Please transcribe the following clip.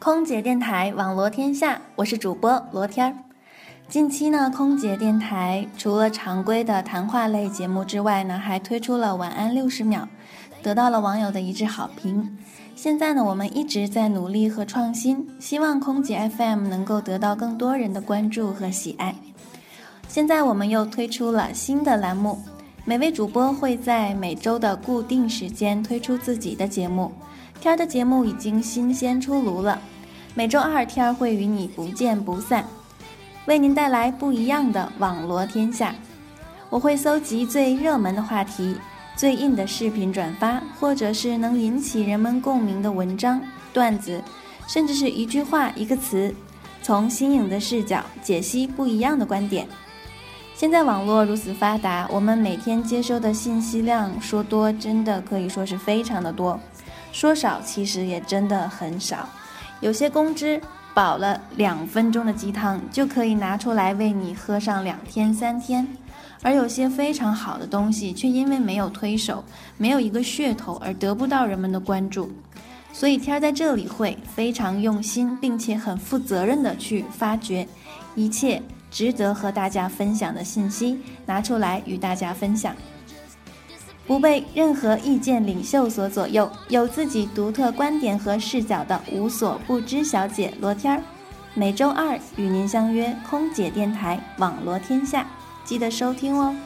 空姐电台网罗天下，我是主播罗天儿。近期呢，空姐电台除了常规的谈话类节目之外呢，还推出了晚安六十秒，得到了网友的一致好评。现在呢，我们一直在努力和创新，希望空姐 FM 能够得到更多人的关注和喜爱。现在我们又推出了新的栏目，每位主播会在每周的固定时间推出自己的节目。天儿的节目已经新鲜出炉了，每周二天儿会与你不见不散，为您带来不一样的网罗天下。我会搜集最热门的话题、最硬的视频转发，或者是能引起人们共鸣的文章、段子，甚至是一句话、一个词，从新颖的视角解析不一样的观点。现在网络如此发达，我们每天接收的信息量说多，真的可以说是非常的多。说少其实也真的很少，有些公知饱了两分钟的鸡汤就可以拿出来为你喝上两天三天，而有些非常好的东西却因为没有推手，没有一个噱头而得不到人们的关注，所以天儿在这里会非常用心并且很负责任的去发掘一切值得和大家分享的信息，拿出来与大家分享。不被任何意见领袖所左右，有自己独特观点和视角的无所不知小姐罗天儿，每周二与您相约空姐电台网罗天下，记得收听哦。